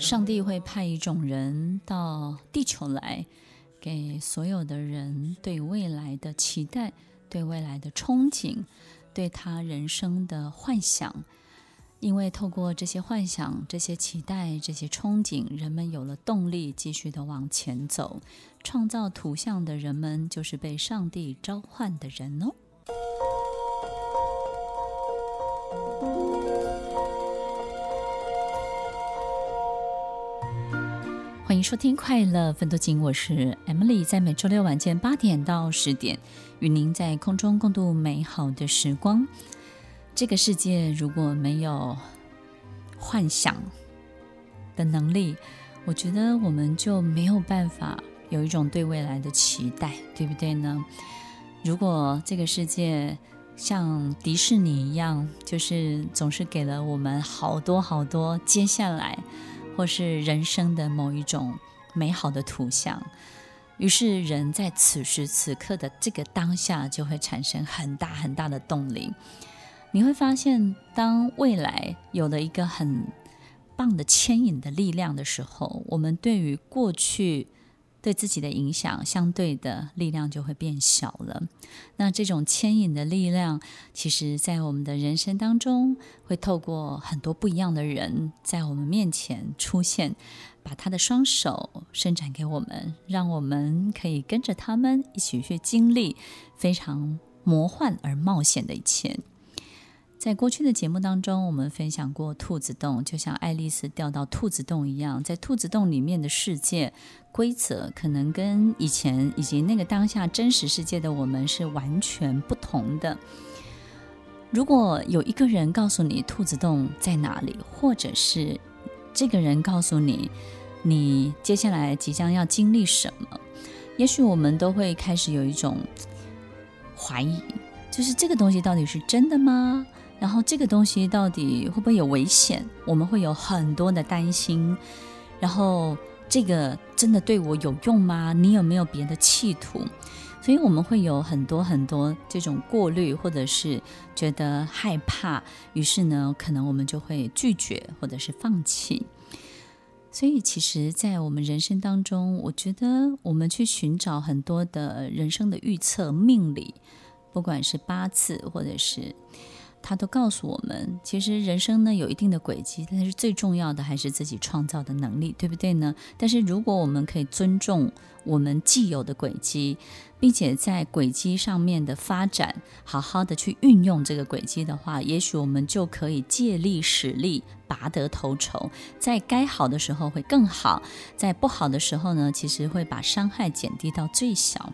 上帝会派一种人到地球来，给所有的人对未来的期待、对未来的憧憬、对他人生的幻想。因为透过这些幻想、这些期待、这些憧憬，人们有了动力，继续的往前走。创造图像的人们，就是被上帝召唤的人哦。迎收听《快乐芬多精》，我是 Emily，在每周六晚间八点到十点，与您在空中共度美好的时光。这个世界如果没有幻想的能力，我觉得我们就没有办法有一种对未来的期待，对不对呢？如果这个世界像迪士尼一样，就是总是给了我们好多好多接下来。或是人生的某一种美好的图像，于是人在此时此刻的这个当下就会产生很大很大的动力。你会发现，当未来有了一个很棒的牵引的力量的时候，我们对于过去。对自己的影响，相对的力量就会变小了。那这种牵引的力量，其实，在我们的人生当中，会透过很多不一样的人在我们面前出现，把他的双手伸展给我们，让我们可以跟着他们一起去经历非常魔幻而冒险的一切。在过去的节目当中，我们分享过兔子洞，就像爱丽丝掉到兔子洞一样，在兔子洞里面的世界规则可能跟以前以及那个当下真实世界的我们是完全不同的。如果有一个人告诉你兔子洞在哪里，或者是这个人告诉你你接下来即将要经历什么，也许我们都会开始有一种怀疑，就是这个东西到底是真的吗？然后这个东西到底会不会有危险？我们会有很多的担心。然后这个真的对我有用吗？你有没有别的企图？所以我们会有很多很多这种过滤，或者是觉得害怕。于是呢，可能我们就会拒绝或者是放弃。所以其实，在我们人生当中，我觉得我们去寻找很多的人生的预测、命理，不管是八字或者是。他都告诉我们，其实人生呢有一定的轨迹，但是最重要的还是自己创造的能力，对不对呢？但是如果我们可以尊重我们既有的轨迹，并且在轨迹上面的发展，好好的去运用这个轨迹的话，也许我们就可以借力使力，拔得头筹，在该好的时候会更好，在不好的时候呢，其实会把伤害减低到最小。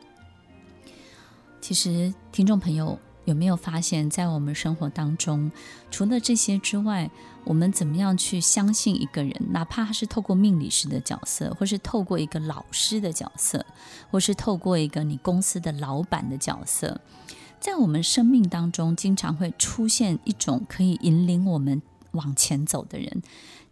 其实，听众朋友。有没有发现，在我们生活当中，除了这些之外，我们怎么样去相信一个人？哪怕他是透过命理师的角色，或是透过一个老师的角色，或是透过一个你公司的老板的角色，在我们生命当中，经常会出现一种可以引领我们往前走的人。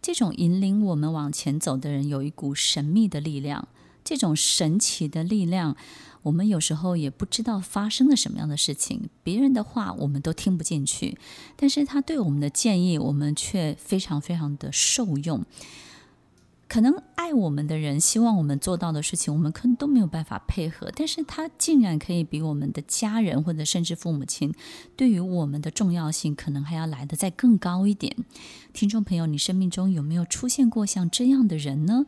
这种引领我们往前走的人，有一股神秘的力量。这种神奇的力量。我们有时候也不知道发生了什么样的事情，别人的话我们都听不进去，但是他对我们的建议，我们却非常非常的受用。可能爱我们的人希望我们做到的事情，我们可能都没有办法配合，但是他竟然可以比我们的家人或者甚至父母亲对于我们的重要性，可能还要来得再更高一点。听众朋友，你生命中有没有出现过像这样的人呢？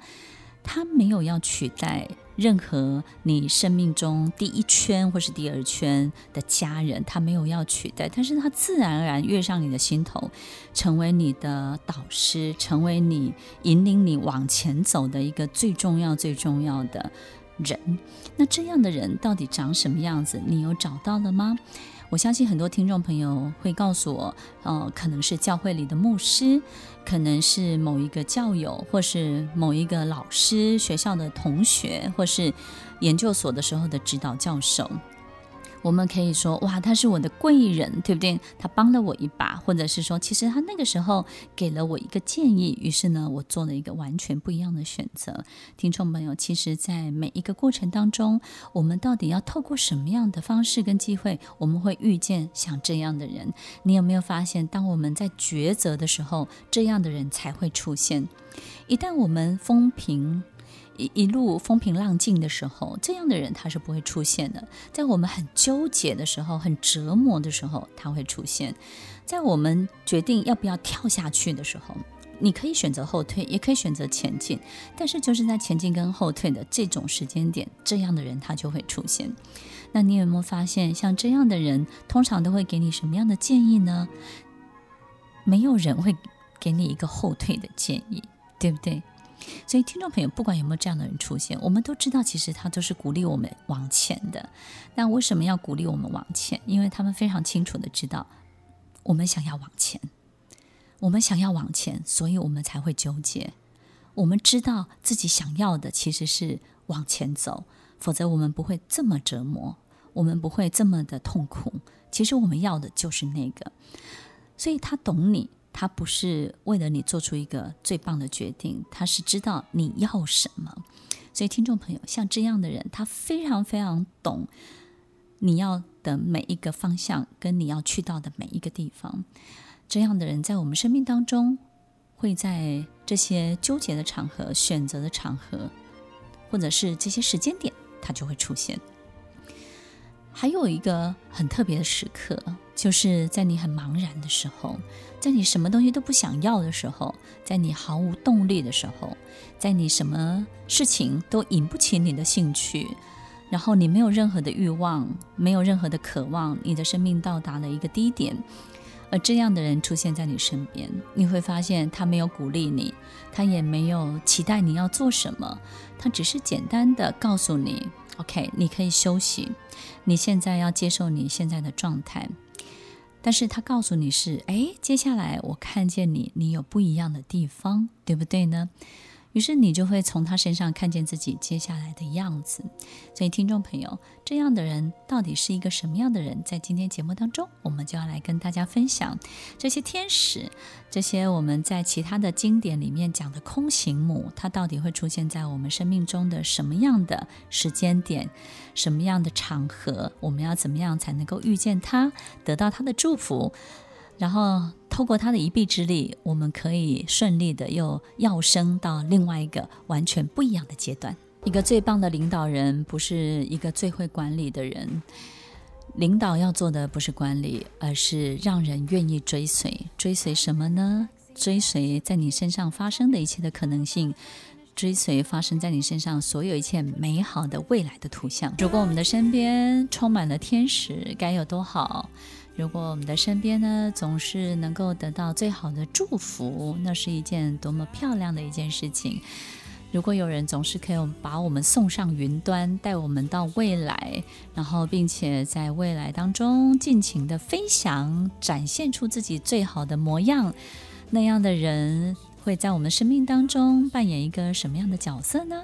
他没有要取代任何你生命中第一圈或是第二圈的家人，他没有要取代，但是他自然而然跃上你的心头，成为你的导师，成为你引领你往前走的一个最重要最重要的人。那这样的人到底长什么样子？你有找到了吗？我相信很多听众朋友会告诉我，呃，可能是教会里的牧师，可能是某一个教友，或是某一个老师、学校的同学，或是研究所的时候的指导教授。我们可以说，哇，他是我的贵人，对不对？他帮了我一把，或者是说，其实他那个时候给了我一个建议，于是呢，我做了一个完全不一样的选择。听众朋友，其实，在每一个过程当中，我们到底要透过什么样的方式跟机会，我们会遇见像这样的人？你有没有发现，当我们在抉择的时候，这样的人才会出现？一旦我们风平。一一路风平浪静的时候，这样的人他是不会出现的。在我们很纠结的时候、很折磨的时候，他会出现。在我们决定要不要跳下去的时候，你可以选择后退，也可以选择前进。但是就是在前进跟后退的这种时间点，这样的人他就会出现。那你有没有发现，像这样的人，通常都会给你什么样的建议呢？没有人会给你一个后退的建议，对不对？所以，听众朋友，不管有没有这样的人出现，我们都知道，其实他都是鼓励我们往前的。那为什么要鼓励我们往前？因为他们非常清楚的知道，我们想要往前，我们想要往前，所以我们才会纠结。我们知道自己想要的其实是往前走，否则我们不会这么折磨，我们不会这么的痛苦。其实我们要的就是那个，所以他懂你。他不是为了你做出一个最棒的决定，他是知道你要什么。所以，听众朋友，像这样的人，他非常非常懂你要的每一个方向，跟你要去到的每一个地方。这样的人在我们生命当中，会在这些纠结的场合、选择的场合，或者是这些时间点，他就会出现。还有一个很特别的时刻，就是在你很茫然的时候，在你什么东西都不想要的时候，在你毫无动力的时候，在你什么事情都引不起你的兴趣，然后你没有任何的欲望，没有任何的渴望，你的生命到达了一个低点，而这样的人出现在你身边，你会发现他没有鼓励你，他也没有期待你要做什么，他只是简单的告诉你。OK，你可以休息。你现在要接受你现在的状态，但是他告诉你是，哎，接下来我看见你，你有不一样的地方，对不对呢？于是你就会从他身上看见自己接下来的样子。所以，听众朋友，这样的人到底是一个什么样的人？在今天节目当中，我们就要来跟大家分享这些天使，这些我们在其他的经典里面讲的空行母，它到底会出现在我们生命中的什么样的时间点、什么样的场合？我们要怎么样才能够遇见他，得到他的祝福？然后透过他的一臂之力，我们可以顺利的又跃升到另外一个完全不一样的阶段。一个最棒的领导人，不是一个最会管理的人。领导要做的不是管理，而是让人愿意追随。追随什么呢？追随在你身上发生的一切的可能性，追随发生在你身上所有一切美好的未来的图像。如果我们的身边充满了天使，该有多好！如果我们的身边呢，总是能够得到最好的祝福，那是一件多么漂亮的一件事情。如果有人总是可以把我们送上云端，带我们到未来，然后并且在未来当中尽情的飞翔，展现出自己最好的模样，那样的人会在我们生命当中扮演一个什么样的角色呢？